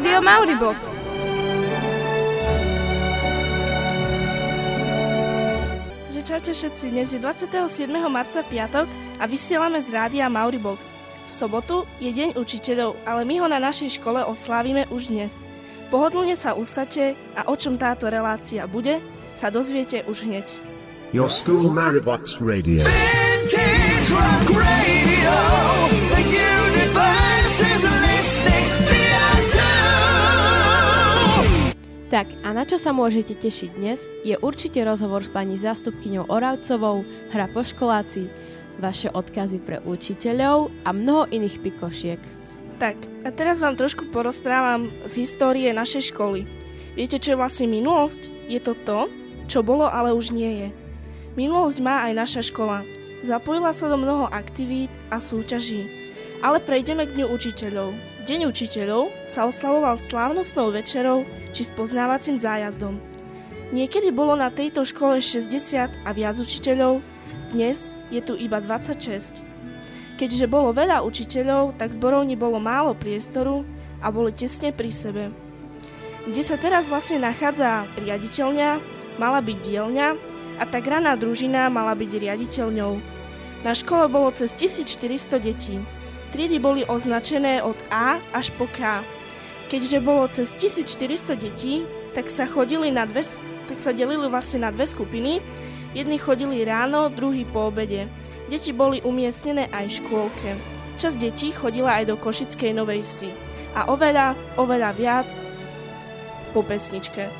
Rádio Mauribox. Takže čaute všetci, dnes je 27. marca piatok a vysielame z Rádia Mauribox. V sobotu je Deň učiteľov, ale my ho na našej škole oslávime už dnes. Pohodlne sa usadte a o čom táto relácia bude, sa dozviete už hneď. Your school Maribox Radio. Vintage rock radio. The universe Tak a na čo sa môžete tešiť dnes, je určite rozhovor s pani zástupkyňou Oravcovou, hra po školáci, vaše odkazy pre učiteľov a mnoho iných pikošiek. Tak, a teraz vám trošku porozprávam z histórie našej školy. Viete, čo je vlastne minulosť? Je to to, čo bolo, ale už nie je. Minulosť má aj naša škola. Zapojila sa do mnoho aktivít a súťaží. Ale prejdeme k Dňu učiteľov. Deň učiteľov sa oslavoval slávnostnou večerou či spoznávacím zájazdom. Niekedy bolo na tejto škole 60 a viac učiteľov, dnes je tu iba 26. Keďže bolo veľa učiteľov, tak zborovni bolo málo priestoru a boli tesne pri sebe. Kde sa teraz vlastne nachádza riaditeľňa, mala byť dielňa a tá graná družina mala byť riaditeľňou. Na škole bolo cez 1400 detí. Triedy boli označené od A až po K. Keďže bolo cez 1400 detí, tak sa, chodili na dve, tak sa delili vlastne na dve skupiny. Jedni chodili ráno, druhý po obede. Deti boli umiestnené aj v škôlke. Časť detí chodila aj do Košickej Novej Vsi. A oveľa, oveľa viac po pesničke.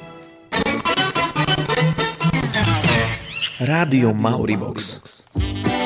Rádio Mauribox. Až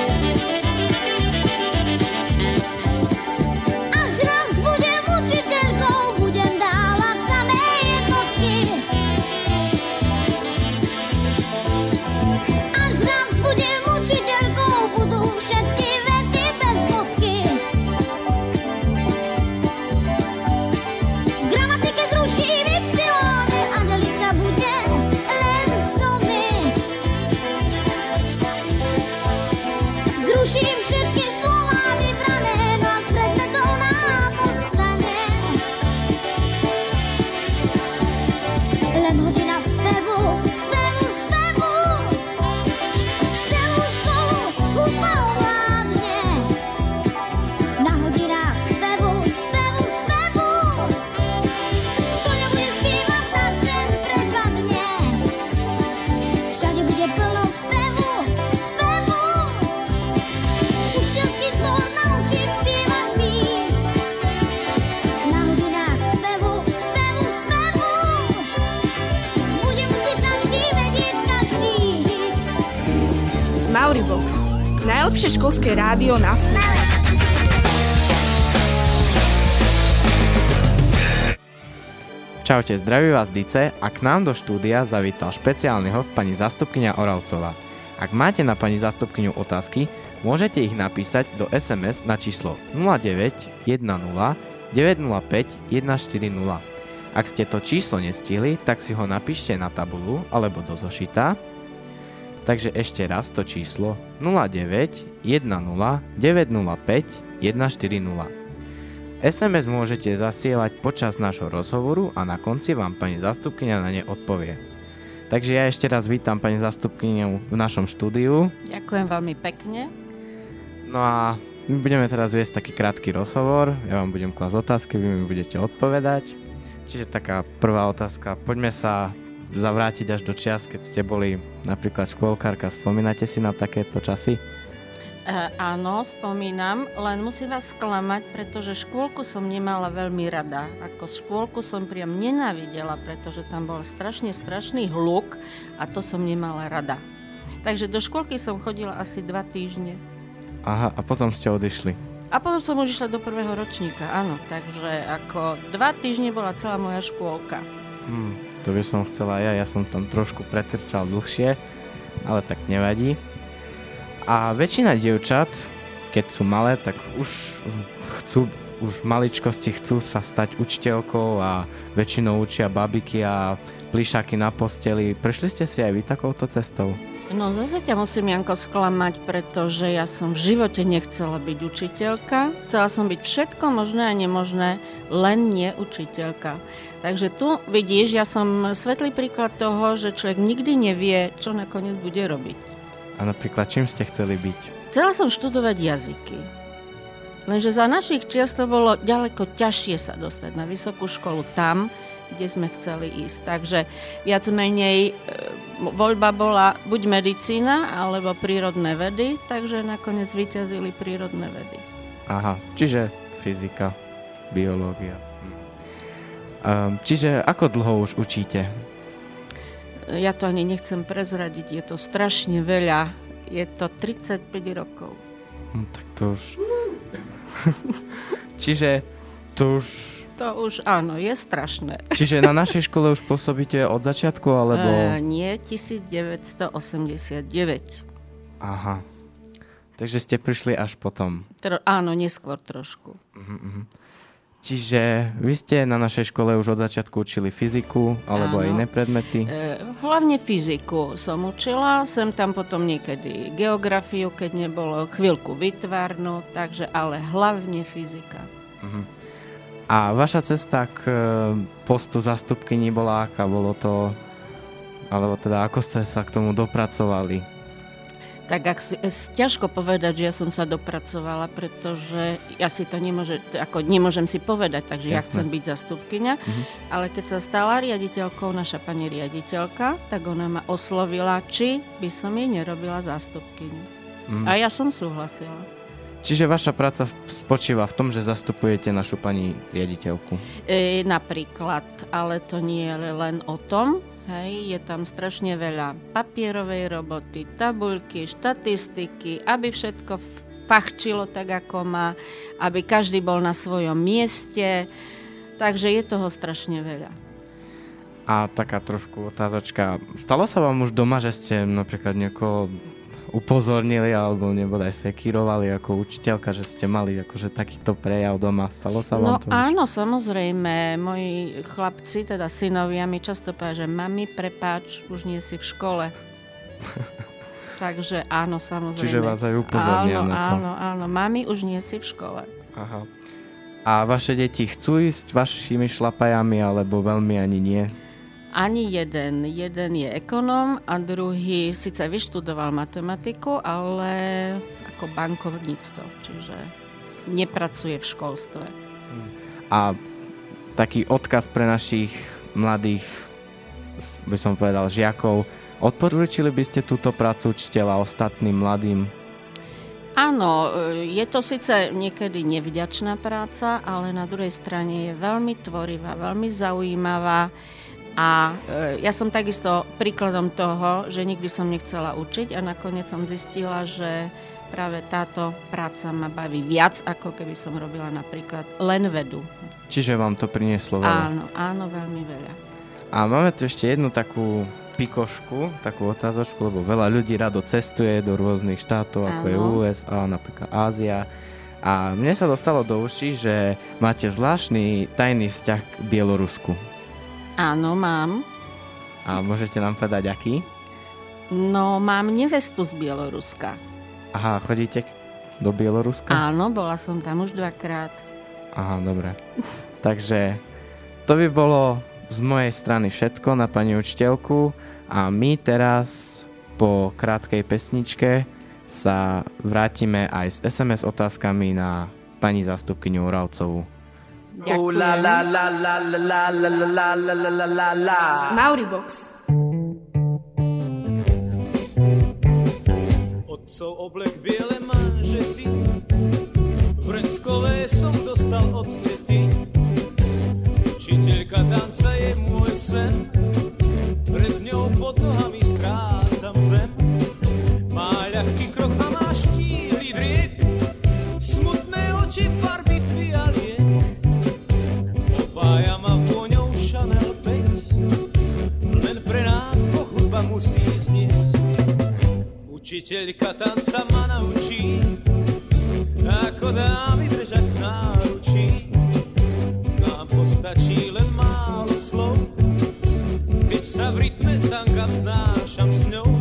rádio na svete. Čaute, zdraví vás Dice a k nám do štúdia zavítal špeciálny host pani zastupkynia Oravcová. Ak máte na pani zastupkyňu otázky, môžete ich napísať do SMS na číslo 0910 905 140. Ak ste to číslo nestihli, tak si ho napíšte na tabulu alebo do zošita. Takže ešte raz to číslo 09 10 905 140. SMS môžete zasielať počas nášho rozhovoru a na konci vám pani zastupkynia na ne odpovie. Takže ja ešte raz vítam pani zastupkyňu v našom štúdiu. Ďakujem veľmi pekne. No a my budeme teraz viesť taký krátky rozhovor. Ja vám budem klásť otázky, vy mi budete odpovedať. Čiže taká prvá otázka. Poďme sa zavrátiť až do čias, keď ste boli napríklad škôlkárka. Spomínate si na takéto časy? E, áno, spomínam, len musím vás sklamať, pretože škôlku som nemala veľmi rada. Ako škôlku som priam nenávidela, pretože tam bol strašne strašný hluk a to som nemala rada. Takže do škôlky som chodila asi dva týždne. Aha, a potom ste odišli. A potom som už išla do prvého ročníka, áno. Takže ako dva týždne bola celá moja škôlka. Hm, to by som chcela ja, ja som tam trošku pretrčal dlhšie, ale tak nevadí. A väčšina dievčat, keď sú malé, tak už chcú, už v maličkosti chcú sa stať učiteľkou a väčšinou učia babiky a plišáky na posteli. Prešli ste si aj vy takouto cestou? No zase ťa musím, Janko, sklamať, pretože ja som v živote nechcela byť učiteľka. Chcela som byť všetko možné a nemožné, len nie učiteľka. Takže tu vidíš, ja som svetlý príklad toho, že človek nikdy nevie, čo nakoniec bude robiť. A napríklad, čím ste chceli byť? Chcela som študovať jazyky. Lenže za našich čias to bolo ďaleko ťažšie sa dostať na vysokú školu tam, kde sme chceli ísť. Takže viac menej e, voľba bola buď medicína alebo prírodné vedy, takže nakoniec vyťazili prírodné vedy. Aha, čiže fyzika, biológia. Hm. Um, čiže ako dlho už učíte? Ja to ani nechcem prezradiť, je to strašne veľa. Je to 35 rokov. Hm, tak to už... čiže to už... To už áno, je strašné. Čiže na našej škole už pôsobíte od začiatku, alebo... E, nie, 1989. Aha. Takže ste prišli až potom. Tro, áno, neskôr trošku. Mhm. Čiže vy ste na našej škole už od začiatku učili fyziku alebo aj iné predmety? E, hlavne fyziku som učila, sem tam potom niekedy geografiu, keď nebolo chvíľku vytvarnú, takže ale hlavne fyzika. Mhm. A vaša cesta k e, postu zastupkyni bola aká? Bolo to... Alebo teda ako ste sa k tomu dopracovali? Tak ak si, s- ťažko povedať, že ja som sa dopracovala, pretože ja si to nemôže, ako nemôžem si povedať, takže ja Jasné. chcem byť zastupkynia, Mhm. ale keď sa stala riaditeľkou naša pani riaditeľka, tak ona ma oslovila, či by som jej nerobila zastupkyňu. Mhm. A ja som súhlasila. Čiže vaša práca spočíva v tom, že zastupujete našu pani riaditeľku. E, napríklad, ale to nie je len o tom, hej, je tam strašne veľa papierovej roboty, tabuľky, štatistiky, aby všetko fachčilo tak, ako má, aby každý bol na svojom mieste, takže je toho strašne veľa. A taká trošku otázočka. Stalo sa vám už doma, že ste napríklad niekoho upozornili alebo nebodaj sekírovali ako učiteľka, že ste mali akože takýto prejav doma? Stalo sa No vám to už? áno, samozrejme, moji chlapci, teda synovia mi často povedia, že mami, prepáč, už nie si v škole. Takže áno, samozrejme. Čiže vás aj upozornia áno, na to. Áno, áno, mami, už nie si v škole. Aha. A vaše deti chcú ísť vašimi šlapajami alebo veľmi ani nie? Ani jeden. Jeden je ekonóm a druhý síce vyštudoval matematiku, ale ako bankovníctvo, čiže nepracuje v školstve. A taký odkaz pre našich mladých, by som povedal, žiakov. Odporúčili by ste túto prácu učiteľa ostatným mladým? Áno, e, je to síce niekedy nevďačná práca, ale na druhej strane je veľmi tvorivá, veľmi zaujímavá a e, ja som takisto príkladom toho, že nikdy som nechcela učiť a nakoniec som zistila, že práve táto práca ma baví viac, ako keby som robila napríklad len vedu. Čiže vám to prinieslo veľa? Áno, áno, veľmi veľa. A máme tu ešte jednu takú pikošku, takú otázočku, lebo veľa ľudí rado cestuje do rôznych štátov, ako je Áno. USA, napríklad Ázia. A mne sa dostalo do uší, že máte zvláštny tajný vzťah k Bielorusku. Áno, mám. A môžete nám povedať, aký? No, mám nevestu z Bieloruska. Aha, chodíte do Bieloruska? Áno, bola som tam už dvakrát. Aha, dobre. Takže to by bolo z mojej strany všetko na pani učiteľku a my teraz po krátkej pesničke sa vrátime aj s SMS otázkami na pani zástupkyňu Oravcovú. Oh la la la la la la la la la la la la la. Mauribox. Otcov oblek biele manžety Vreckové som dostal od tety Učiteľka tanca je môj sen Pred ňou pod nohami strácam zem Má ľahký Učiteľka tanca ma naučí, ako dá vydržať v náručí. Nám postačí len málo slov, keď sa v rytme tanka vznášam s ňou.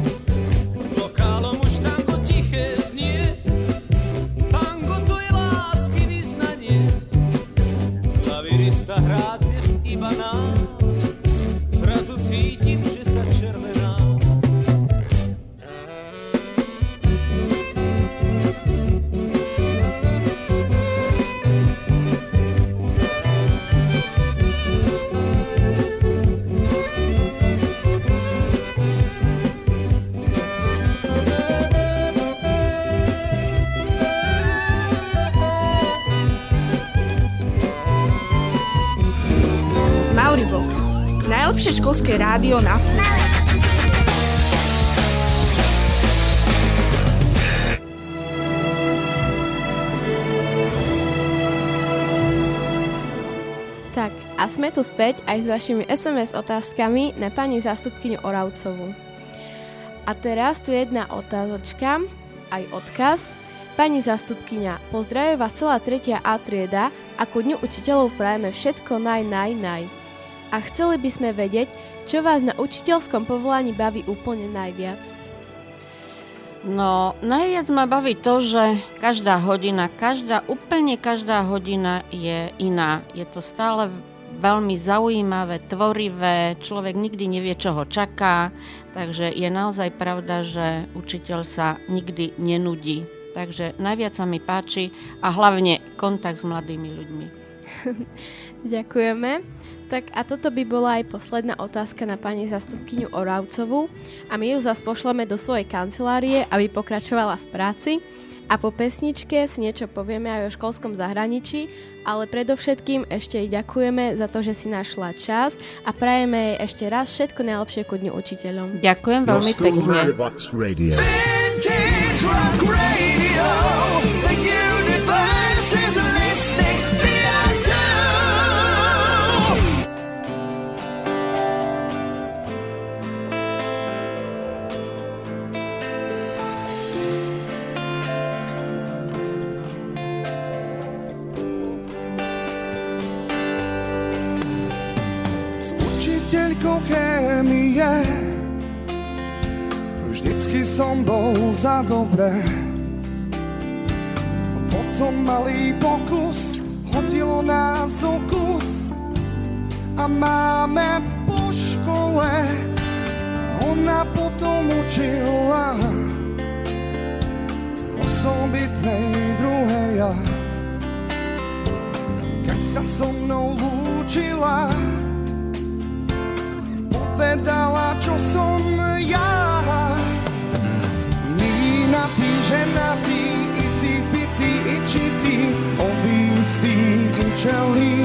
Školské rádio na svete. Tak, a sme tu späť aj s vašimi SMS otázkami na pani zástupkyňu Oravcovú. A teraz tu jedna otázočka, aj odkaz. Pani zástupkyňa, pozdravuje vás celá 3. A trieda a ku dňu učiteľov prajeme všetko naj, naj, naj. A chceli by sme vedieť, čo vás na učiteľskom povolaní baví úplne najviac. No, najviac ma baví to, že každá hodina, každá, úplne každá hodina je iná. Je to stále veľmi zaujímavé, tvorivé, človek nikdy nevie, čo ho čaká, takže je naozaj pravda, že učiteľ sa nikdy nenudí. Takže najviac sa mi páči a hlavne kontakt s mladými ľuďmi. Ďakujeme. Tak a toto by bola aj posledná otázka na pani zastupkyňu Oravcovú a my ju zase pošleme do svojej kancelárie, aby pokračovala v práci a po pesničke si niečo povieme aj o školskom zahraničí, ale predovšetkým ešte jej ďakujeme za to, že si našla čas a prajeme jej ešte raz všetko najlepšie ku dňu učiteľom. Ďakujem veľmi pekne. Radio. Vintage rock radio. The universe som bol za dobré Potom malý pokus Hodilo nás o A máme po škole Ona potom učila Osobitnej druhej ja. Keď sa so mnou lúčila povedala, čo som ja. Ženatý, i ty zbytý, i čitý, obístý, i čelý.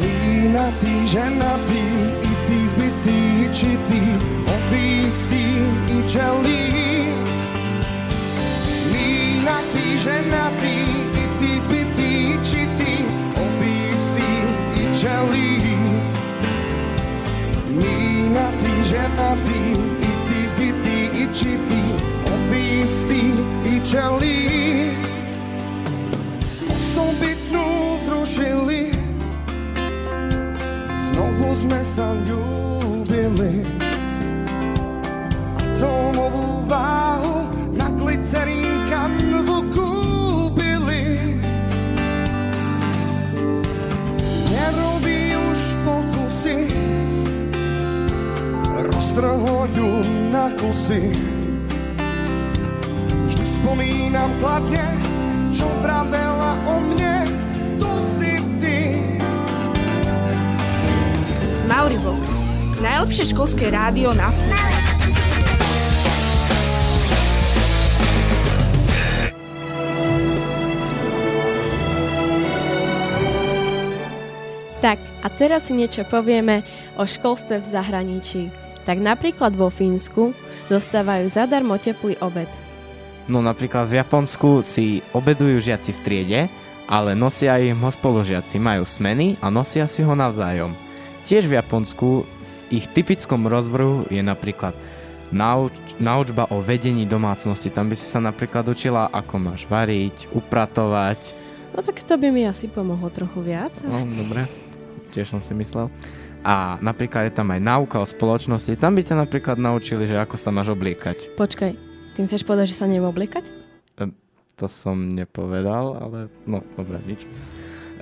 Mínatý, ženatý, i ty zbytý, i čitý, obístý, i čelý. Mínatý, ženatý, i ty zbytý, i čitý, obístý, i čelý. Mínatý, ženatý, i ty zbytý, i čelý. Osobitnú zrušili, znovu sme sa ľúbili. Atómovú váhu na glycerín kanvu kúpili. Nerobí už pokusy, roztrhlo na kusy. Vždy spomínam kladne, čo vravela o mne, to si ty. Mauribox. Najlepšie školské rádio na svete. Tak, a teraz si niečo povieme o školstve v zahraničí. Tak napríklad vo Fínsku dostávajú zadarmo teplý obed. No napríklad v Japonsku si obedujú žiaci v triede, ale nosia im ho spolužiaci, majú smeny a nosia si ho navzájom. Tiež v Japonsku v ich typickom rozvrhu je napríklad nauč, naučba o vedení domácnosti. Tam by si sa napríklad učila, ako máš variť, upratovať. No tak to by mi asi pomohlo trochu viac. No, dobre, tiež som si myslel. A napríklad je tam aj náuka o spoločnosti. Tam by ťa napríklad naučili, že ako sa máš obliekať. Počkaj, tým chceš povedať, že sa neviem obliekať? To som nepovedal, ale no, dobre, nič.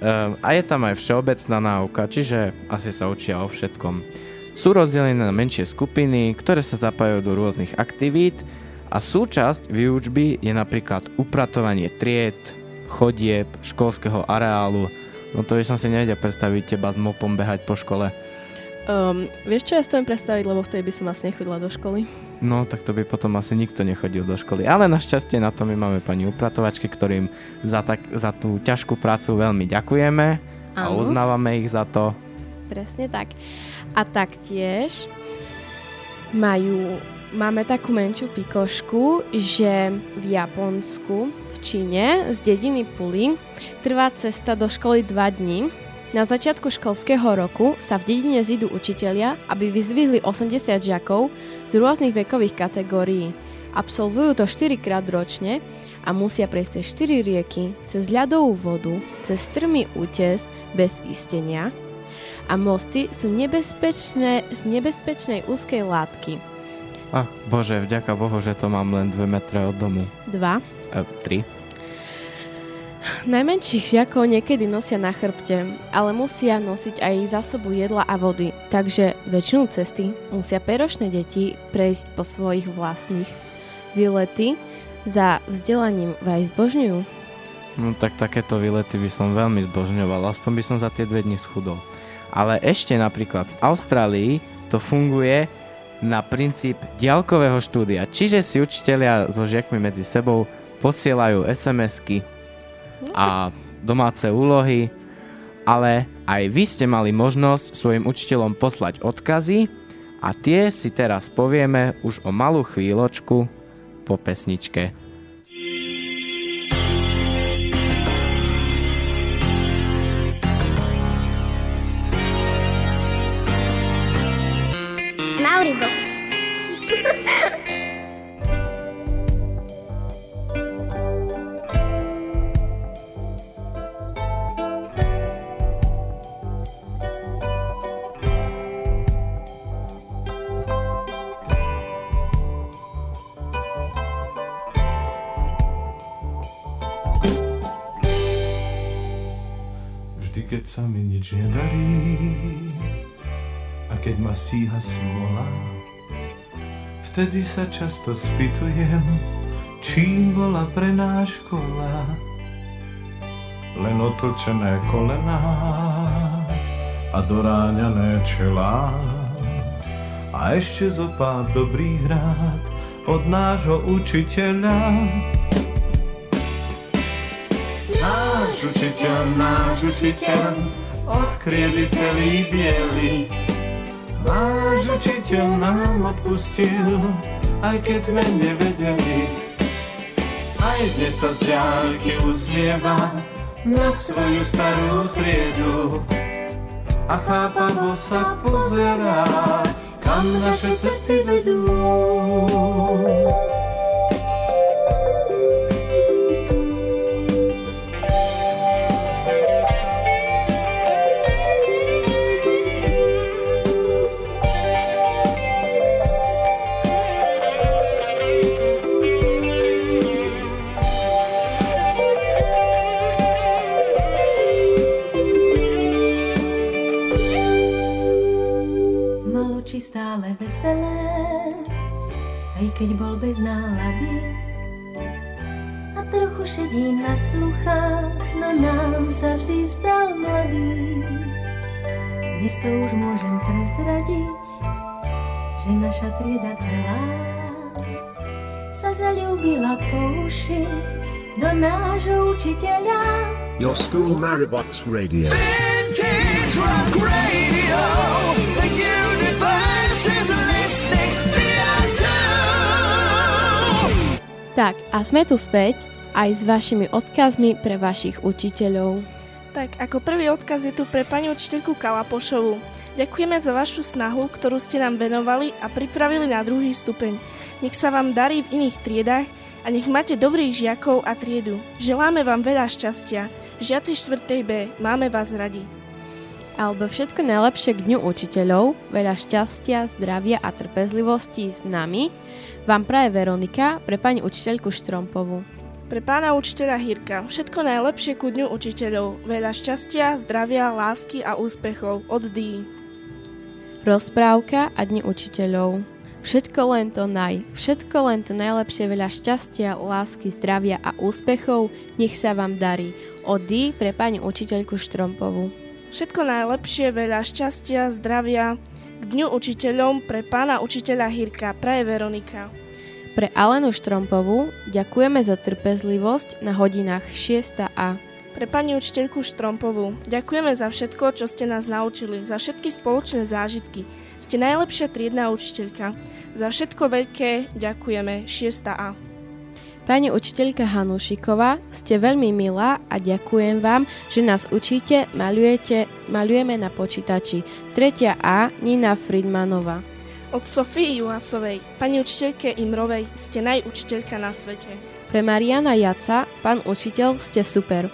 Um, a je tam aj všeobecná náuka, čiže asi sa učia o všetkom. Sú rozdelené na menšie skupiny, ktoré sa zapájajú do rôznych aktivít a súčasť výučby je napríklad upratovanie tried, chodieb, školského areálu. No to by som si nevedel predstaviť teba s mopom behať po škole. Um, vieš, čo ja si to viem predstaviť, lebo vtedy by som asi nechodila do školy. No, tak to by potom asi nikto nechodil do školy. Ale našťastie na to my máme pani upratovačky, ktorým za, tak, za tú ťažkú prácu veľmi ďakujeme a Áno. uznávame ich za to. Presne tak. A taktiež majú, máme takú menšiu pikošku, že v Japonsku, v Číne, z dediny Puli, trvá cesta do školy 2 dní. Na začiatku školského roku sa v dedine zídu učitelia, aby vyzvihli 80 žiakov z rôznych vekových kategórií. Absolvujú to 4 krát ročne a musia prejsť cez 4 rieky, cez ľadovú vodu, cez strmý útes bez istenia a mosty sú nebezpečné z nebezpečnej úzkej látky. Ach, bože, vďaka Bohu, že to mám len 2 metre od domu. 2. E, 3. Najmenších žiakov niekedy nosia na chrbte, ale musia nosiť aj zásobu jedla a vody, takže väčšinu cesty musia perošné deti prejsť po svojich vlastných. Výlety za vzdelaním vraj zbožňujú. No tak takéto výlety by som veľmi zbožňoval, aspoň by som za tie dve dni schudol. Ale ešte napríklad v Austrálii to funguje na princíp diaľkového štúdia. Čiže si učitelia so žiakmi medzi sebou posielajú SMS-ky a domáce úlohy, ale aj vy ste mali možnosť svojim učiteľom poslať odkazy a tie si teraz povieme už o malú chvíľočku po pesničke. Nič nedarí a keď ma stíha smola, vtedy sa často spýtujem, čím bola pre nás škola. Len otočené kolená a doráňané čelá a ešte zo pár dobrých rád od nášho učiteľa. Náš učiteľ, náš učiteľ, od kriedy celý biely. Náš učiteľ nám odpustil, aj keď sme nevedeli. Aj dnes sa z diaľky usmieva na svoju starú triedu. A chápavo sa pozerá, kam naše cesty vedú. Dnes to už môžem prezradiť, že naša trieda celá sa zalúbila po uši do nášho učiteľa. Your school Maribox Radio. Vintage Rock Radio. The universe is listening. Tak, a sme tu späť aj s vašimi odkazmi pre vašich učiteľov. Tak, ako prvý odkaz je tu pre pani učiteľku Kalapošovu. Ďakujeme za vašu snahu, ktorú ste nám venovali a pripravili na druhý stupeň. Nech sa vám darí v iných triedách a nech máte dobrých žiakov a triedu. Želáme vám veľa šťastia. Žiaci 4. B, máme vás radi. Alebo všetko najlepšie k Dňu učiteľov, veľa šťastia, zdravia a trpezlivosti s nami, vám praje Veronika pre pani učiteľku Štrompovu. Pre pána učiteľa Hirka, všetko najlepšie ku Dňu učiteľov. Veľa šťastia, zdravia, lásky a úspechov. Od Dí. Rozprávka a Dni učiteľov. Všetko len to naj, všetko len to najlepšie, veľa šťastia, lásky, zdravia a úspechov, nech sa vám darí. Od D pre pani učiteľku Štrompovu. Všetko najlepšie, veľa šťastia, zdravia k Dňu učiteľom pre pána učiteľa Hirka, praje Veronika. Pre Alenu Štrompovú ďakujeme za trpezlivosť na hodinách 6 a Pre pani učiteľku Štrompovú. Ďakujeme za všetko, čo ste nás naučili, za všetky spoločné zážitky. Ste najlepšia triedna učiteľka. Za všetko veľké ďakujeme 6A. Pani učiteľka Hanušiková, ste veľmi milá a ďakujem vám, že nás učíte, malujete, malujeme na počítači. Tretia A, Nina Friedmanová. Od Sofii Juhasovej, pani učiteľke Imrovej, ste najučiteľka na svete. Pre Mariana Jaca, pán učiteľ, ste super.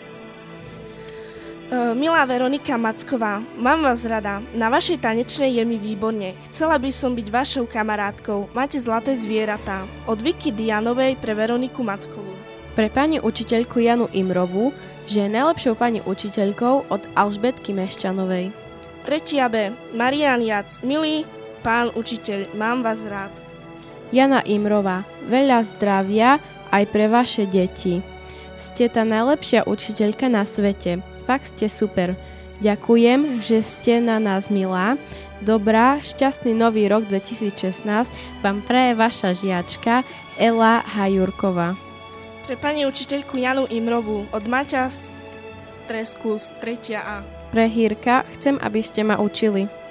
Uh, milá Veronika Macková, mám vás rada. Na vašej tanečnej je mi výborne. Chcela by som byť vašou kamarátkou. Máte zlaté zvieratá. Od Vicky Dianovej pre Veroniku Mackovú. Pre pani učiteľku Janu Imrovú, že je najlepšou pani učiteľkou od Alžbetky Meščanovej. Tretia B. Marian Jac. Milý pán učiteľ, mám vás rád. Jana Imrová, veľa zdravia aj pre vaše deti. Ste tá najlepšia učiteľka na svete. Fakt ste super. Ďakujem, že ste na nás milá. Dobrá, šťastný nový rok 2016 vám praje vaša žiačka Ela Hajurková. Pre pani učiteľku Janu Imrovú od Maťa Streskus 3. A. Pre Hírka chcem, aby ste ma učili.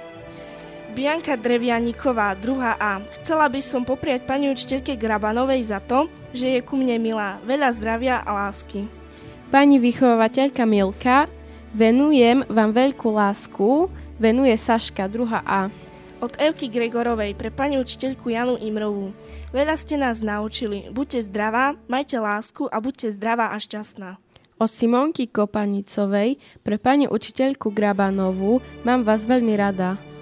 Bianka Drevianiková, 2. A. Chcela by som popriať pani učiteľke Grabanovej za to, že je ku mne milá. Veľa zdravia a lásky. Pani vychovateľka Milka, venujem vám veľkú lásku, venuje Saška, druhá A. Od Evky Gregorovej pre pani učiteľku Janu Imrovú. Veľa ste nás naučili. Buďte zdravá, majte lásku a buďte zdravá a šťastná. Od Simonky Kopanicovej pre pani učiteľku Grabanovú mám vás veľmi rada.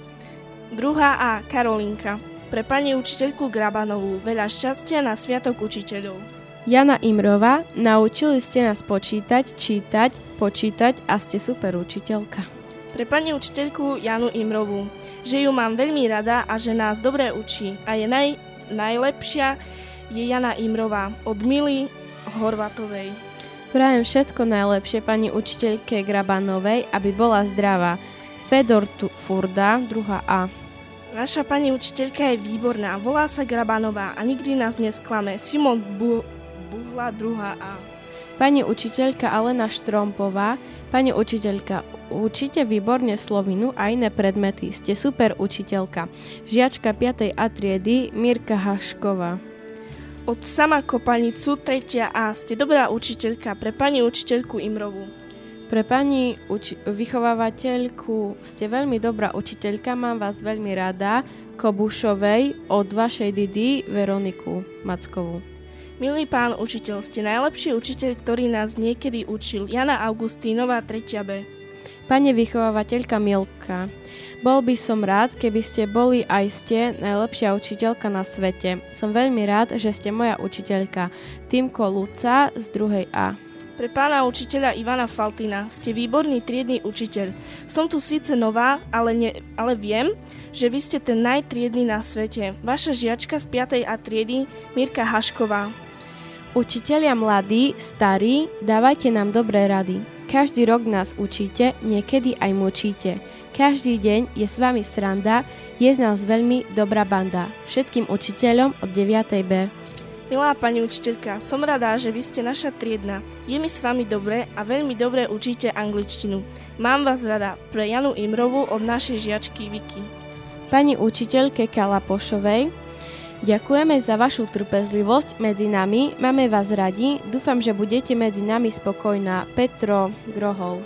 Druhá A. Karolinka. Pre pani učiteľku Grabanovú veľa šťastia na Sviatok učiteľov. Jana Imrova, naučili ste nás počítať, čítať, počítať a ste super učiteľka. Pre pani učiteľku Janu Imrovú, že ju mám veľmi rada a že nás dobre učí a je naj, najlepšia je Jana Imrová od Mily Horvatovej. Prajem všetko najlepšie pani učiteľke Grabanovej, aby bola zdravá. Fedor Furda, druhá A. Naša pani učiteľka je výborná, volá sa Grabanová a nikdy nás nesklame. Simon Bu- Buhla, druhá A. Pani učiteľka Alena Štrompová, pani učiteľka, učíte výborne slovinu a iné predmety. Ste super učiteľka. Žiačka 5. A triedy Mirka Hašková. Od sama Kopanicu 3. A ste dobrá učiteľka pre pani učiteľku Imrovú. Pre pani uči- vychovávateľku ste veľmi dobrá učiteľka, mám vás veľmi rada. Kobušovej od vašej Didy Veroniku Mackovú. Milý pán učiteľ, ste najlepší učiteľ, ktorý nás niekedy učil. Jana Augustínová, 3. B. Pane vychovávateľka Milka, bol by som rád, keby ste boli aj ste najlepšia učiteľka na svete. Som veľmi rád, že ste moja učiteľka. Týmko Luca z druhej A. Pre pána učiteľa Ivana Faltina ste výborný triedny učiteľ. Som tu síce nová, ale, ne, ale viem, že vy ste ten najtriedny na svete. Vaša žiačka z 5. a triedy Mirka Hašková. Učitelia mladí, starí, dávajte nám dobré rady. Každý rok nás učíte, niekedy aj mučíte. Každý deň je s vami sranda, je z nás veľmi dobrá banda. Všetkým učiteľom od 9. B. Milá pani učiteľka, som rada, že vy ste naša triedna. Je mi s vami dobre a veľmi dobre učíte angličtinu. Mám vás rada pre Janu Imrovu od našej žiačky Viki. Pani učiteľke Kalapošovej, Ďakujeme za vašu trpezlivosť medzi nami, máme vás radi, dúfam, že budete medzi nami spokojná. Petro Grohol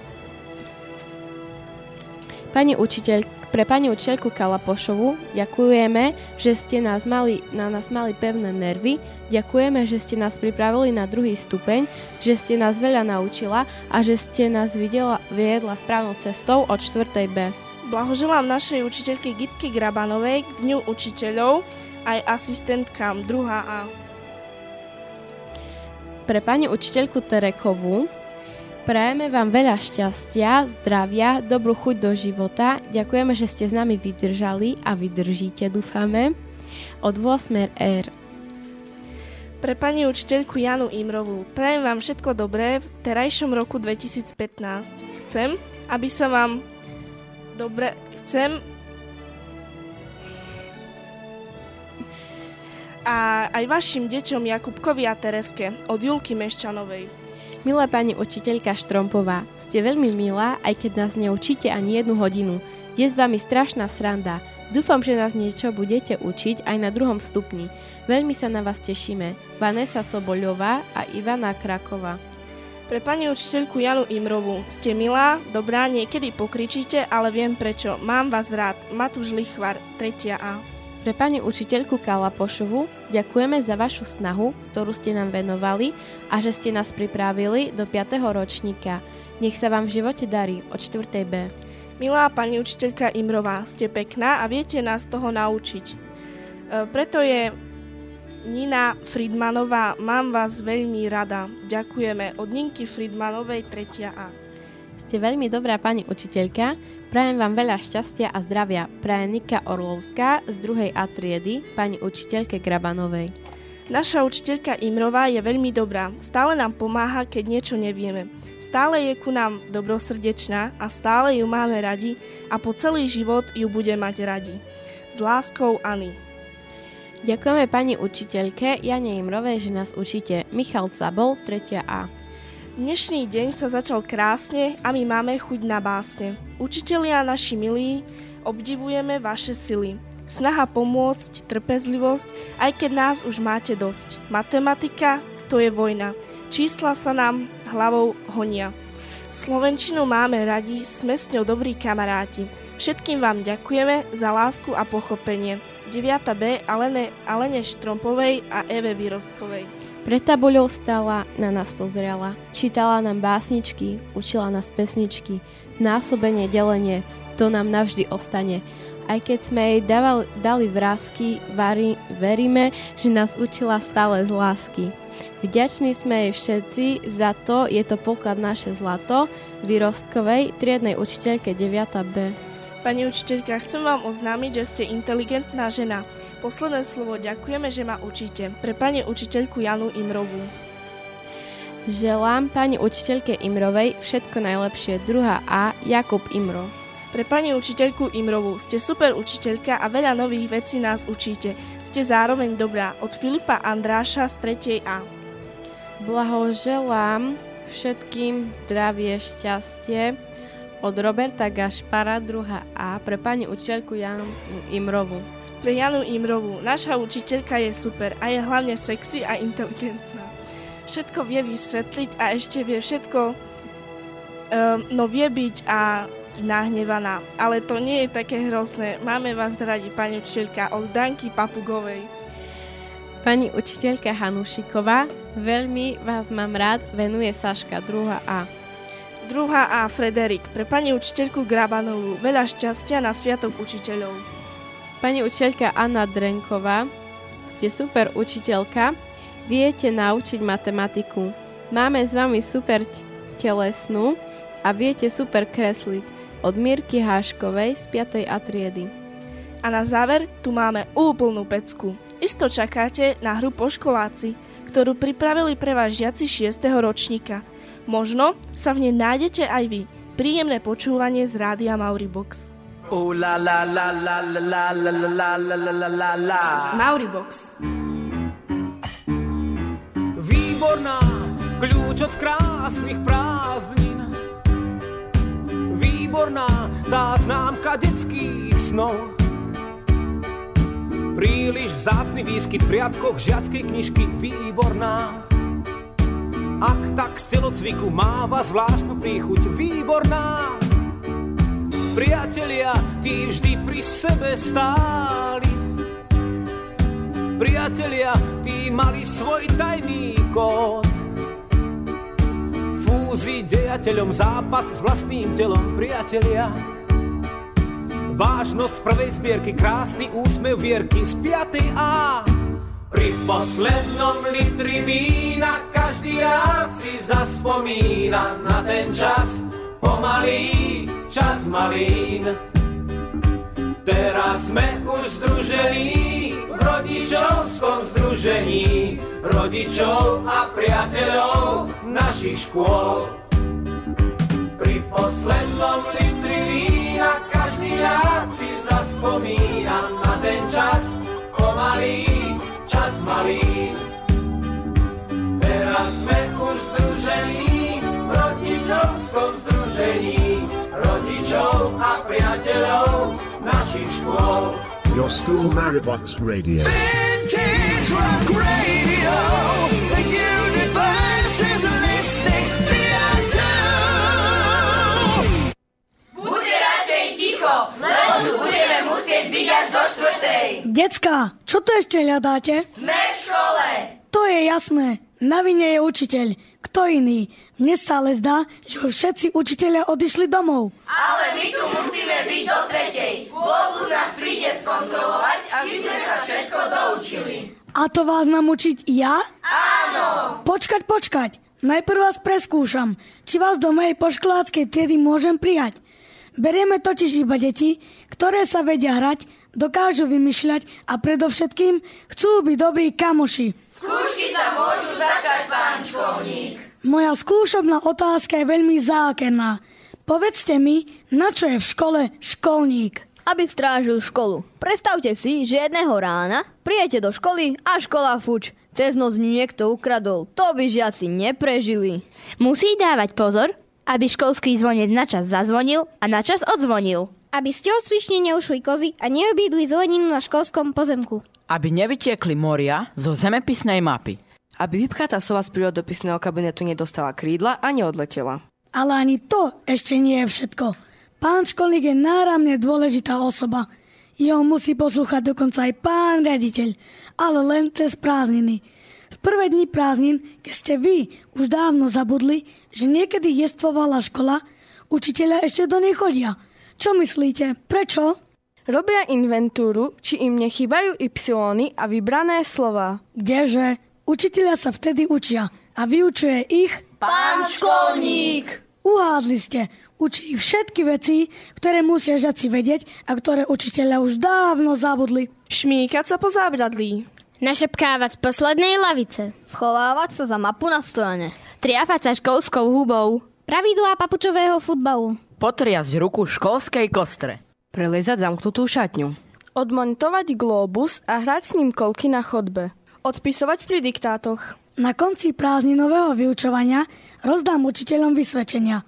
Pani učiteľ, pre pani učiteľku Kalapošovu ďakujeme, že ste nás mali, na nás mali pevné nervy, ďakujeme, že ste nás pripravili na druhý stupeň, že ste nás veľa naučila a že ste nás videla, viedla správnou cestou od 4. B. Blahoželám našej učiteľke Gitky Grabanovej k Dňu učiteľov, aj asistentkám druhá A. Pre pani učiteľku Terekovú prajeme vám veľa šťastia, zdravia, dobrú chuť do života. Ďakujeme, že ste s nami vydržali a vydržíte, dúfame. Od 8 R. Pre pani učiteľku Janu Imrovú prajem vám všetko dobré v terajšom roku 2015. Chcem, aby sa vám dobre... Chcem, a aj vašim deťom Jakubkovi a Tereske od Julky Meščanovej. Milá pani učiteľka Štrompová, ste veľmi milá, aj keď nás neučíte ani jednu hodinu. Je s vami strašná sranda. Dúfam, že nás niečo budete učiť aj na druhom stupni. Veľmi sa na vás tešíme. Vanessa Soboľová a Ivana Kraková. Pre pani učiteľku Janu Imrovú ste milá, dobrá, niekedy pokričíte, ale viem prečo. Mám vás rád. Matúš Lichvar, 3. A. Pre pani učiteľku Kalapošovu ďakujeme za vašu snahu, ktorú ste nám venovali a že ste nás pripravili do 5. ročníka. Nech sa vám v živote darí od 4. B. Milá pani učiteľka Imrová, ste pekná a viete nás toho naučiť. E, preto je Nina Friedmanová, mám vás veľmi rada. Ďakujeme od Ninky Friedmanovej 3. A. Ste veľmi dobrá pani učiteľka, prajem vám veľa šťastia a zdravia. Praje Nika Orlovská z druhej A triedy, pani učiteľke Grabanovej. Naša učiteľka Imrová je veľmi dobrá. Stále nám pomáha, keď niečo nevieme. Stále je ku nám dobrosrdečná a stále ju máme radi a po celý život ju bude mať radi. S láskou Ani. Ďakujeme pani učiteľke Jane Imrovej, že nás učíte. Michal Sabol, 3. A. Dnešný deň sa začal krásne a my máme chuť na básne. Učitelia naši milí, obdivujeme vaše sily. Snaha pomôcť, trpezlivosť, aj keď nás už máte dosť. Matematika, to je vojna. Čísla sa nám hlavou honia. Slovenčinu máme radi, sme s ňou dobrí kamaráti. Všetkým vám ďakujeme za lásku a pochopenie. 9. B Alene, Alene Štrompovej a Eve Vyrostkovej. Pred tabuľou stala, na nás pozerala. Čítala nám básničky, učila nás pesničky. Násobenie, delenie, to nám navždy ostane. Aj keď sme jej dávali, dali vrázky, vari, veríme, že nás učila stále z lásky. Vďační sme jej všetci, za to je to poklad naše zlato, Vyrostkovej, triednej učiteľke 9. B. Pani učiteľka, chcem vám oznámiť, že ste inteligentná žena. Posledné slovo ďakujeme, že ma učíte. Pre pani učiteľku Janu Imrovú. Želám pani učiteľke Imrovej všetko najlepšie. Druhá A. Jakub Imro. Pre pani učiteľku Imrovú ste super učiteľka a veľa nových vecí nás učíte. Ste zároveň dobrá. Od Filipa Andráša z 3. A. Blahoželám všetkým zdravie, šťastie, od Roberta Gašpara, druhá A, pre pani učiteľku Janu Imrovu. Pre Janu Imrovu. Naša učiteľka je super a je hlavne sexy a inteligentná. Všetko vie vysvetliť a ešte vie všetko, um, no vie byť a nahnevaná. Ale to nie je také hrozné. Máme vás radi, pani učiteľka, od Danky Papugovej. Pani učiteľka Hanušiková, veľmi vás mám rád, venuje Saška, druhá A. Druhá A. Frederik. Pre pani učiteľku Grabanovú. Veľa šťastia na Sviatok učiteľov. Pani učiteľka Anna Drenková. Ste super učiteľka. Viete naučiť matematiku. Máme s vami super telesnú a viete super kresliť. Od Mirky Háškovej z 5. A triedy. A na záver tu máme úplnú pecku. Isto čakáte na hru Poškoláci, ktorú pripravili pre vás žiaci 6. ročníka – Možno sa v nej nájdete aj vy. Príjemné počúvanie z rádia Mauribox. Oh la la la la la la la la la la la la la Mauribox. Výborná, kľúč od krásnych prázdnin. Výborná, tá známka detských snov. Príliš vzácny výskyt v riadkoch žiackej knižky. Výborná, ak tak z celocviku máva zvláštnu príchuť výborná. Priatelia, tí vždy pri sebe stáli. Priatelia, tí mali svoj tajný kód. Fúzi dejateľom zápas s vlastným telom, priatelia. Vážnosť prvej zbierky, krásny úsmev vierky z 5. A. Pri poslednom litri vína každý rád si zaspomína na ten čas, pomalý čas malín. Teraz sme už združení v rodičovskom združení rodičov a priateľov našich škôl. Pri poslednom litri vína každý rád si zaspomína na ten čas pomalý čas malý. Teraz raz sme už združení v rodičovskom združení rodičov a priateľov našich škôl. You're still Maribox Radio. Vintage Rock Radio. The universe is listening. Buďte radšej ticho, lebo tu budeme musieť byť až do štvrtej. Decka, čo to ešte hľadáte? Sme v škole. To je jasné. Na vine je učiteľ. Kto iný? Mne sa ale zdá, že už všetci učiteľia odišli domov. Ale my tu musíme byť do tretej. Globus nás príde skontrolovať, či sme sa všetko doučili. A to vás mám učiť ja? Áno. Počkať, počkať. Najprv vás preskúšam, či vás do mojej poškoláckej triedy môžem prijať. Berieme totiž iba deti, ktoré sa vedia hrať, dokážu vymýšľať a predovšetkým chcú byť dobrí kamoši. Skúšky sa môžu začať, pán školník. Moja skúšobná otázka je veľmi zákerná. Povedzte mi, na čo je v škole školník? Aby strážil školu. Predstavte si, že jedného rána prijete do školy a škola fuč. Cez noc niekto ukradol. To by žiaci neprežili. Musí dávať pozor, aby školský zvonec načas zazvonil a načas odzvonil. Aby z telocvične neušli kozy a neobídli zeleninu na školskom pozemku. Aby nevytiekli moria zo zemepisnej mapy. Aby vypchatá sova z prírodopisného kabinetu nedostala krídla a neodletela. Ale ani to ešte nie je všetko. Pán školník je náramne dôležitá osoba. Jeho musí poslúchať dokonca aj pán riaditeľ, ale len cez prázdniny. V prvé dni prázdnin, keď ste vy už dávno zabudli, že niekedy jestvovala škola, učiteľia ešte do nej chodia. Čo myslíte? Prečo? Robia inventúru, či im nechybajú y a vybrané slova. Kdeže? Učiteľia sa vtedy učia a vyučuje ich... Pán školník! Uhádli ste. Učí ich všetky veci, ktoré musia žiaci vedieť a ktoré učiteľia už dávno zabudli. Šmíkať sa po zábradlí. Našepkávať z poslednej lavice. Schovávať sa za mapu na stojane. Triafať sa školskou hubou. Pravidlá papučového futbalu. Potriasť ruku školskej kostre. Prelezať zamknutú šatňu. Odmontovať globus a hrať s ním kolky na chodbe. Odpisovať pri diktátoch. Na konci prázdninového vyučovania rozdám učiteľom vysvedčenia.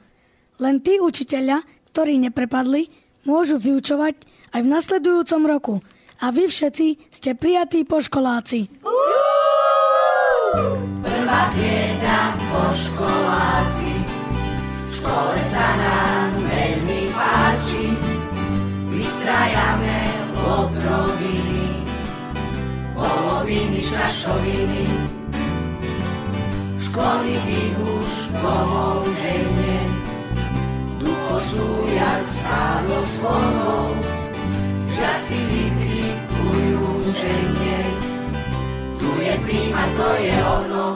Len tí učiteľia, ktorí neprepadli, môžu vyučovať aj v nasledujúcom roku. A vy všetci ste prijatí poškoláci. Prvá trieda poškoláci. V škole sa nám Vystrajame lotroviny, poloviny, šašoviny. Školník ich už domov ženie. Tu posújak stálo slonov. Žiaci vykrikujú, že nie. Tu je príma, to je ono.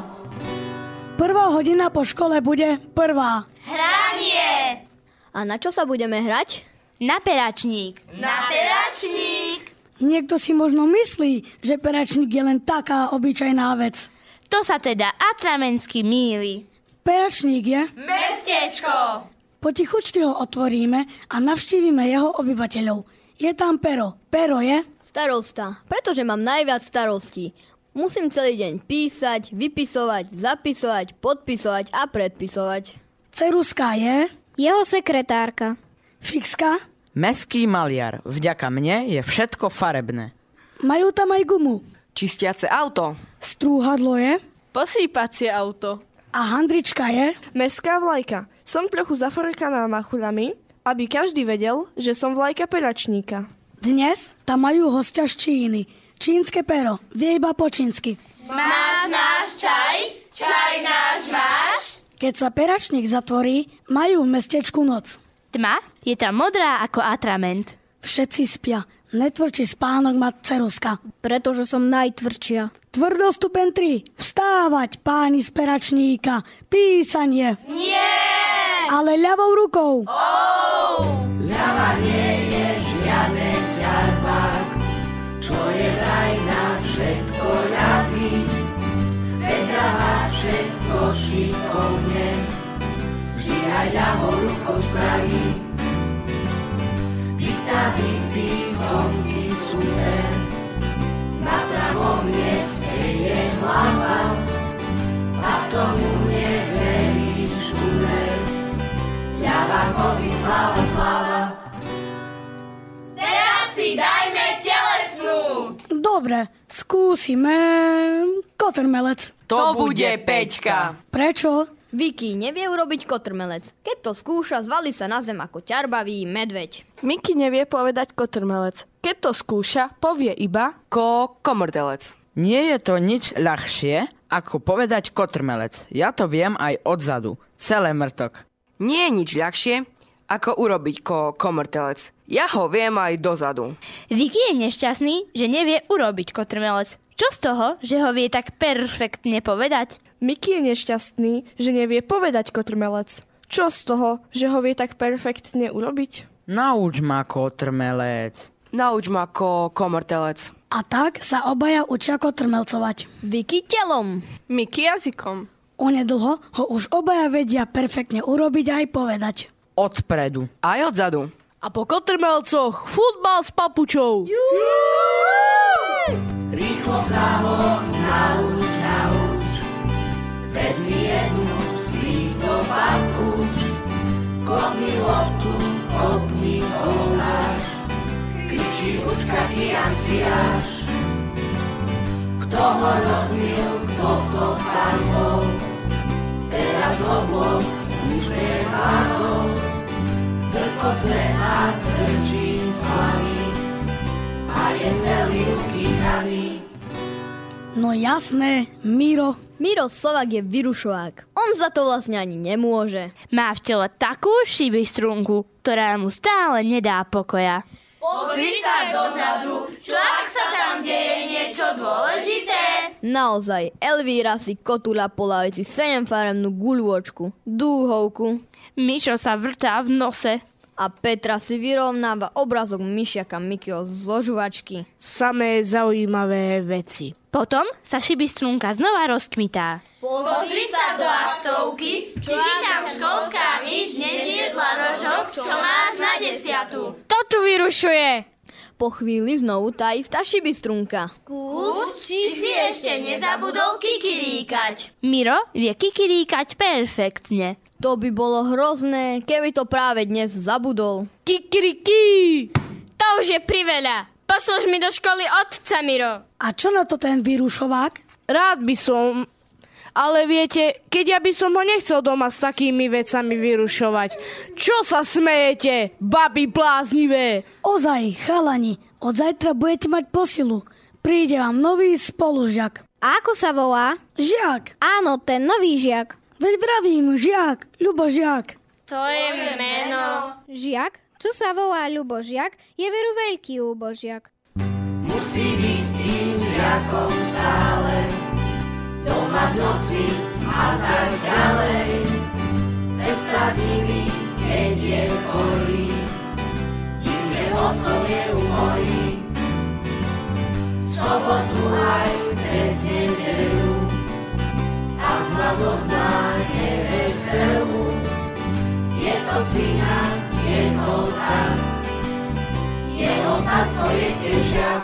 Prvá hodina po škole bude prvá. Hranie! A na čo sa budeme hrať? Na peračník. Na peračník! Niekto si možno myslí, že peračník je len taká obyčajná vec. To sa teda atramensky míli. Peračník je... Mestečko! Potichučky ho otvoríme a navštívime jeho obyvateľov. Je tam pero. Pero je... Starosta, pretože mám najviac starostí. Musím celý deň písať, vypisovať, zapisovať, podpisovať a predpisovať. Ceruska je... Jeho sekretárka. Fixka? Meský maliar. Vďaka mne je všetko farebné. Majú tam aj gumu. Čistiace auto. Strúhadlo je... Posýpacie auto. A handrička je... Mestská vlajka. Som trochu zafrkaná machuľami, aby každý vedel, že som vlajka peračníka. Dnes tam majú hostia z Číny. Čínske pero. Vie iba po čínsky. Máš náš čaj? Čaj náš máš? Keď sa peračník zatvorí, majú v mestečku noc. Tma je tam modrá ako atrament. Všetci spia. Netvrdší spánok má ceruska. Pretože som najtvrdšia. Tvrdostupen 3. Vstávať, páni z peračníka. Písanie. Nie! Ale ľavou rukou. Oh! Ľava nie na vypí zonky super. Na pravom mieste je hlava a tomu neveríš umer. Javakovi slava, sláva. Teraz si dajme telesnú. Dobre, skúsime kotrmelec. To bude Peťka. Prečo? Vicky nevie urobiť kotrmelec. Keď to skúša, zvalí sa na zem ako ťarbavý medveď. Miky nevie povedať kotrmelec. Keď to skúša, povie iba... Ko komordelec. Nie je to nič ľahšie, ako povedať kotrmelec. Ja to viem aj odzadu. Celé mrtok. Nie je nič ľahšie, ako urobiť ko komortelec. Ja ho viem aj dozadu. Vicky je nešťastný, že nevie urobiť kotrmelec. Čo z toho, že ho vie tak perfektne povedať? Miky je nešťastný, že nevie povedať kotrmelec. Čo z toho, že ho vie tak perfektne urobiť? Nauč ma kotrmelec. Nauč ma ko komortelec. A tak sa obaja učia kotrmelcovať. Vicky telom. Miky jazykom. Onedlho ho už obaja vedia perfektne urobiť aj povedať. Odpredu. Aj odzadu. A po kotrmelcoch futbal s papučou. Rýchlo snaho, nauč, nauč. Vezmi jednu z týchto papúč. Kopni loptu, kopni voláš. Kričí učka kianciáš. Kto ho rozbil, kto to tam bol? Teraz oblok už prechádol. Drkocne a drčí s vami. A je celý ruky hraný. No jasné, Miro. Miro Sovak je vyrušovák. On za to vlastne ani nemôže. Má v tele takú šibistrunku, ktorá mu stále nedá pokoja. Pozri sa dozadu, čo ak sa tam deje niečo dôležité? Naozaj, Elvíra si kotula polajúci 7-farebnú guľôčku, dúhovku. Mišo sa vrtá v nose. A Petra si vyrovnáva obrazok myšiaka Mikio zo žuvačky. Samé zaujímavé veci. Potom sa šibistrunka znova rozkmitá. Pozri sa do aktovky, či ti tam školská myš nezjedla rožok, čo máš na desiatu. To tu vyrušuje! Po chvíli znovu tá istá šibistrunka. Skús, či si ešte nezabudol kikiríkať. Miro vie kikiríkať perfektne. To by bolo hrozné, keby to práve dnes zabudol. Kikiriki! To už je priveľa. Pošloš mi do školy otca, Miro. A čo na to ten vyrušovák? Rád by som, ale viete, keď ja by som ho nechcel doma s takými vecami vyrušovať. Čo sa smejete, baby bláznivé? Ozaj, chalani, od zajtra budete mať posilu. Príde vám nový spolužiak. A ako sa volá? Žiak. Áno, ten nový žiak. Veď vravím, žiak, Ľubo žiak. To je meno. Žiak? Čo sa volá Ľubožiak, je veru veľký úbožiak. Musí byť tým žiakom stále, doma v noci a tak ďalej. Cez prázdniny, keď je chorý, tým, že ho to neumorí. V sobotu aj cez nedelu, a mladosť má neveselú. Je to fina, je to tak, jeho tatko je težiak.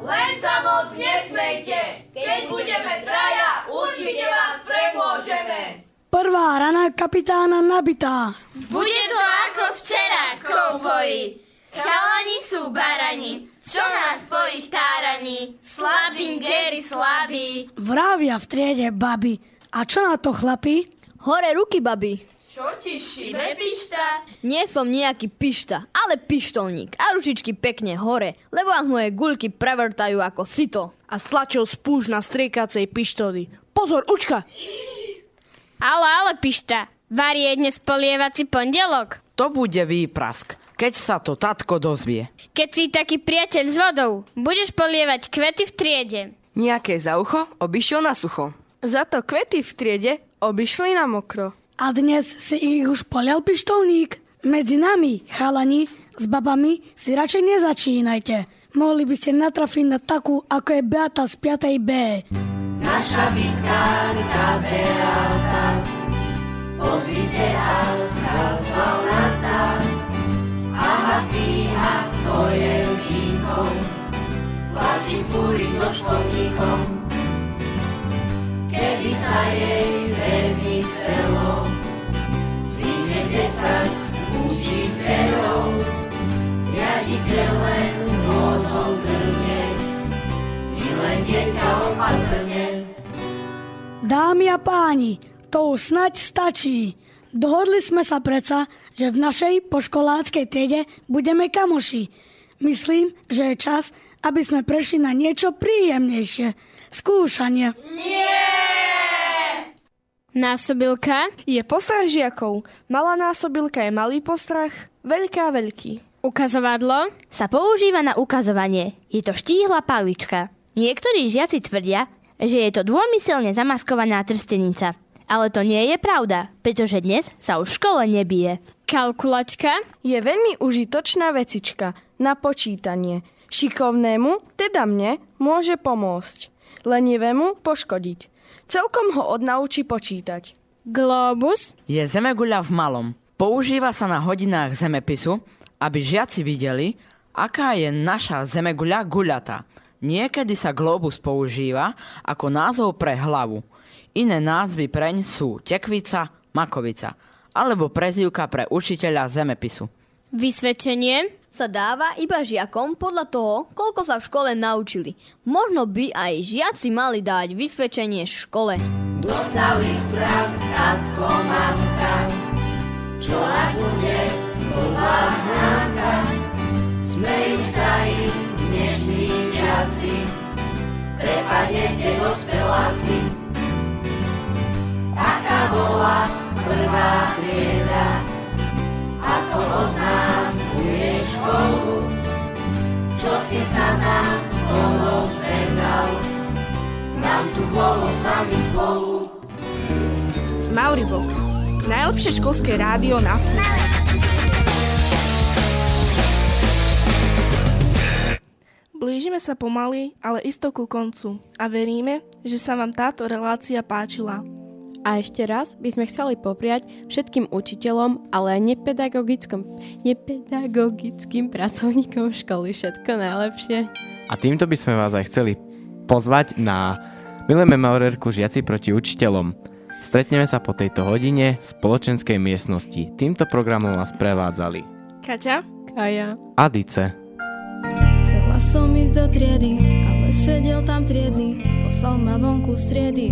Len sa moc nesmejte, keď budeme traja, určite vás premôžeme. Prvá rana kapitána nabitá. Bude to ako včera, kouboji. Chalani sú barani, čo nás po ich táraní? Slabým Gary slabý. Vravia v triede baby. A čo na to chlapi? Hore ruky, babi. Čo ti šibe, pišta? Nie som nejaký pišta, ale pištolník. A ručičky pekne hore, lebo vás moje guľky prevrtajú ako sito. A stlačil spúšť na striekacej pištoli. Pozor, učka! Ale, ale pišta, varí je dnes polievací pondelok. To bude výprask, keď sa to tatko dozvie. Keď si taký priateľ s vodou, budeš polievať kvety v triede. Nejaké za ucho obišiel na sucho. Za to kvety v triede obišli na mokro. A dnes si ich už polial pištolník. Medzi nami, chalani, s babami si radšej nezačínajte. Mohli by ste natrafiť na takú, ako je Beata z 5. B. Naša bytkárka Beata, pozrite Alka a na to je víno. Tlačím fúrik do školníkom, keby sa jej veľmi chcelo. Zdvihne 10 učiteľov, ich len hrozou drne, milé dieťa opatrne. Dámy a páni, to už snaď stačí. Dohodli sme sa preca, že v našej poškoláckej triede budeme kamoši. Myslím, že je čas, aby sme prešli na niečo príjemnejšie. Skúšanie. Násobilka je postrah žiakov. Malá násobilka je malý postrah, veľká veľký. Ukazovadlo sa používa na ukazovanie. Je to štíhla palička. Niektorí žiaci tvrdia, že je to dômyselne zamaskovaná trstenica. Ale to nie je pravda, pretože dnes sa už v škole nebije. Kalkulačka je veľmi užitočná vecička na počítanie. Šikovnému, teda mne, môže pomôcť. Lenivému poškodiť. Celkom ho odnaučí počítať. Globus Je zemeguľa v malom. Používa sa na hodinách zemepisu, aby žiaci videli, aká je naša zemeguľa guľata. Niekedy sa globus používa ako názov pre hlavu. Iné názvy preň sú tekvica, makovica alebo prezývka pre učiteľa zemepisu. Vysvedčenie sa dáva iba žiakom podľa toho, koľko sa v škole naučili. Možno by aj žiaci mali dať vysvedčenie v škole. Dostali strach, tatko, mamka, čo ak bude blbá známka. Smejú sa im dnešní žiaci, prepadnete dospeláci. Taká bola prvá trieda, ako oznámkuje školu, čo si sa nám dozvedal. Nám tu bolo s vami spolu. Mauribox. Najlepšie školské rádio na svete. Blížime sa pomaly, ale isto ku koncu a veríme, že sa vám táto relácia páčila. A ešte raz by sme chceli popriať všetkým učiteľom, ale aj nepedagogickým, nepedagogickým pracovníkom školy všetko najlepšie. A týmto by sme vás aj chceli pozvať na Milé Maurerku žiaci proti učiteľom. Stretneme sa po tejto hodine v spoločenskej miestnosti. Týmto programom vás prevádzali Kaťa? Kaja. Adice. Chcela som ísť do triedy, ale sedel tam triedny. Poslal ma vonku z triedy,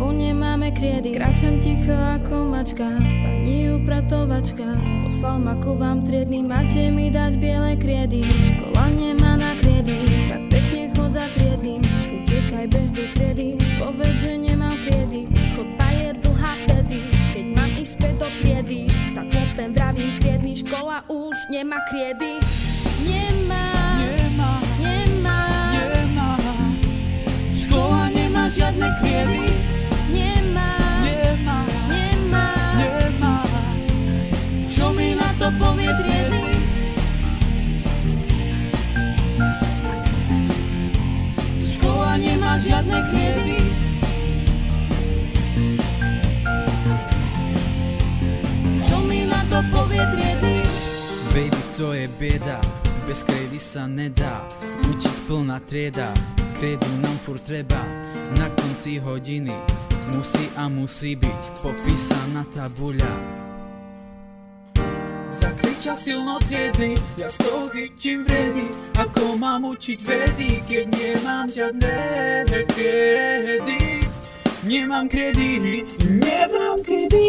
lebo nemáme kriedy. Kračam ticho ako mačka, pani upratovačka. Poslal ma ku vám triedny, máte mi dať biele kriedy. Škola nemá na kriedy, tak pekne chod za triednym. Utekaj, bež do triedy, povedz, že nemám kriedy. Chodba je dlhá vtedy, keď mám ísť späť do triedy. Zaklopem, vravím triedny, škola už nemá kriedy. Nemá, nemá, nemá, nemá. Škola nemá žiadne kriedy. Povie triedny? Škola nemá žiadne kriedy. Čo mi na to povie triedny? Baby, to je bieda, bez kredy sa nedá Učiť plná trieda, kredu nám furt treba Na konci hodiny musí a musí byť popísaná tabuľa Zakričal silno triedny, ja z toho chytím vredy. Ako mám učiť vedy, keď nemám žiadne kredy Nemám kredy, nemám kredy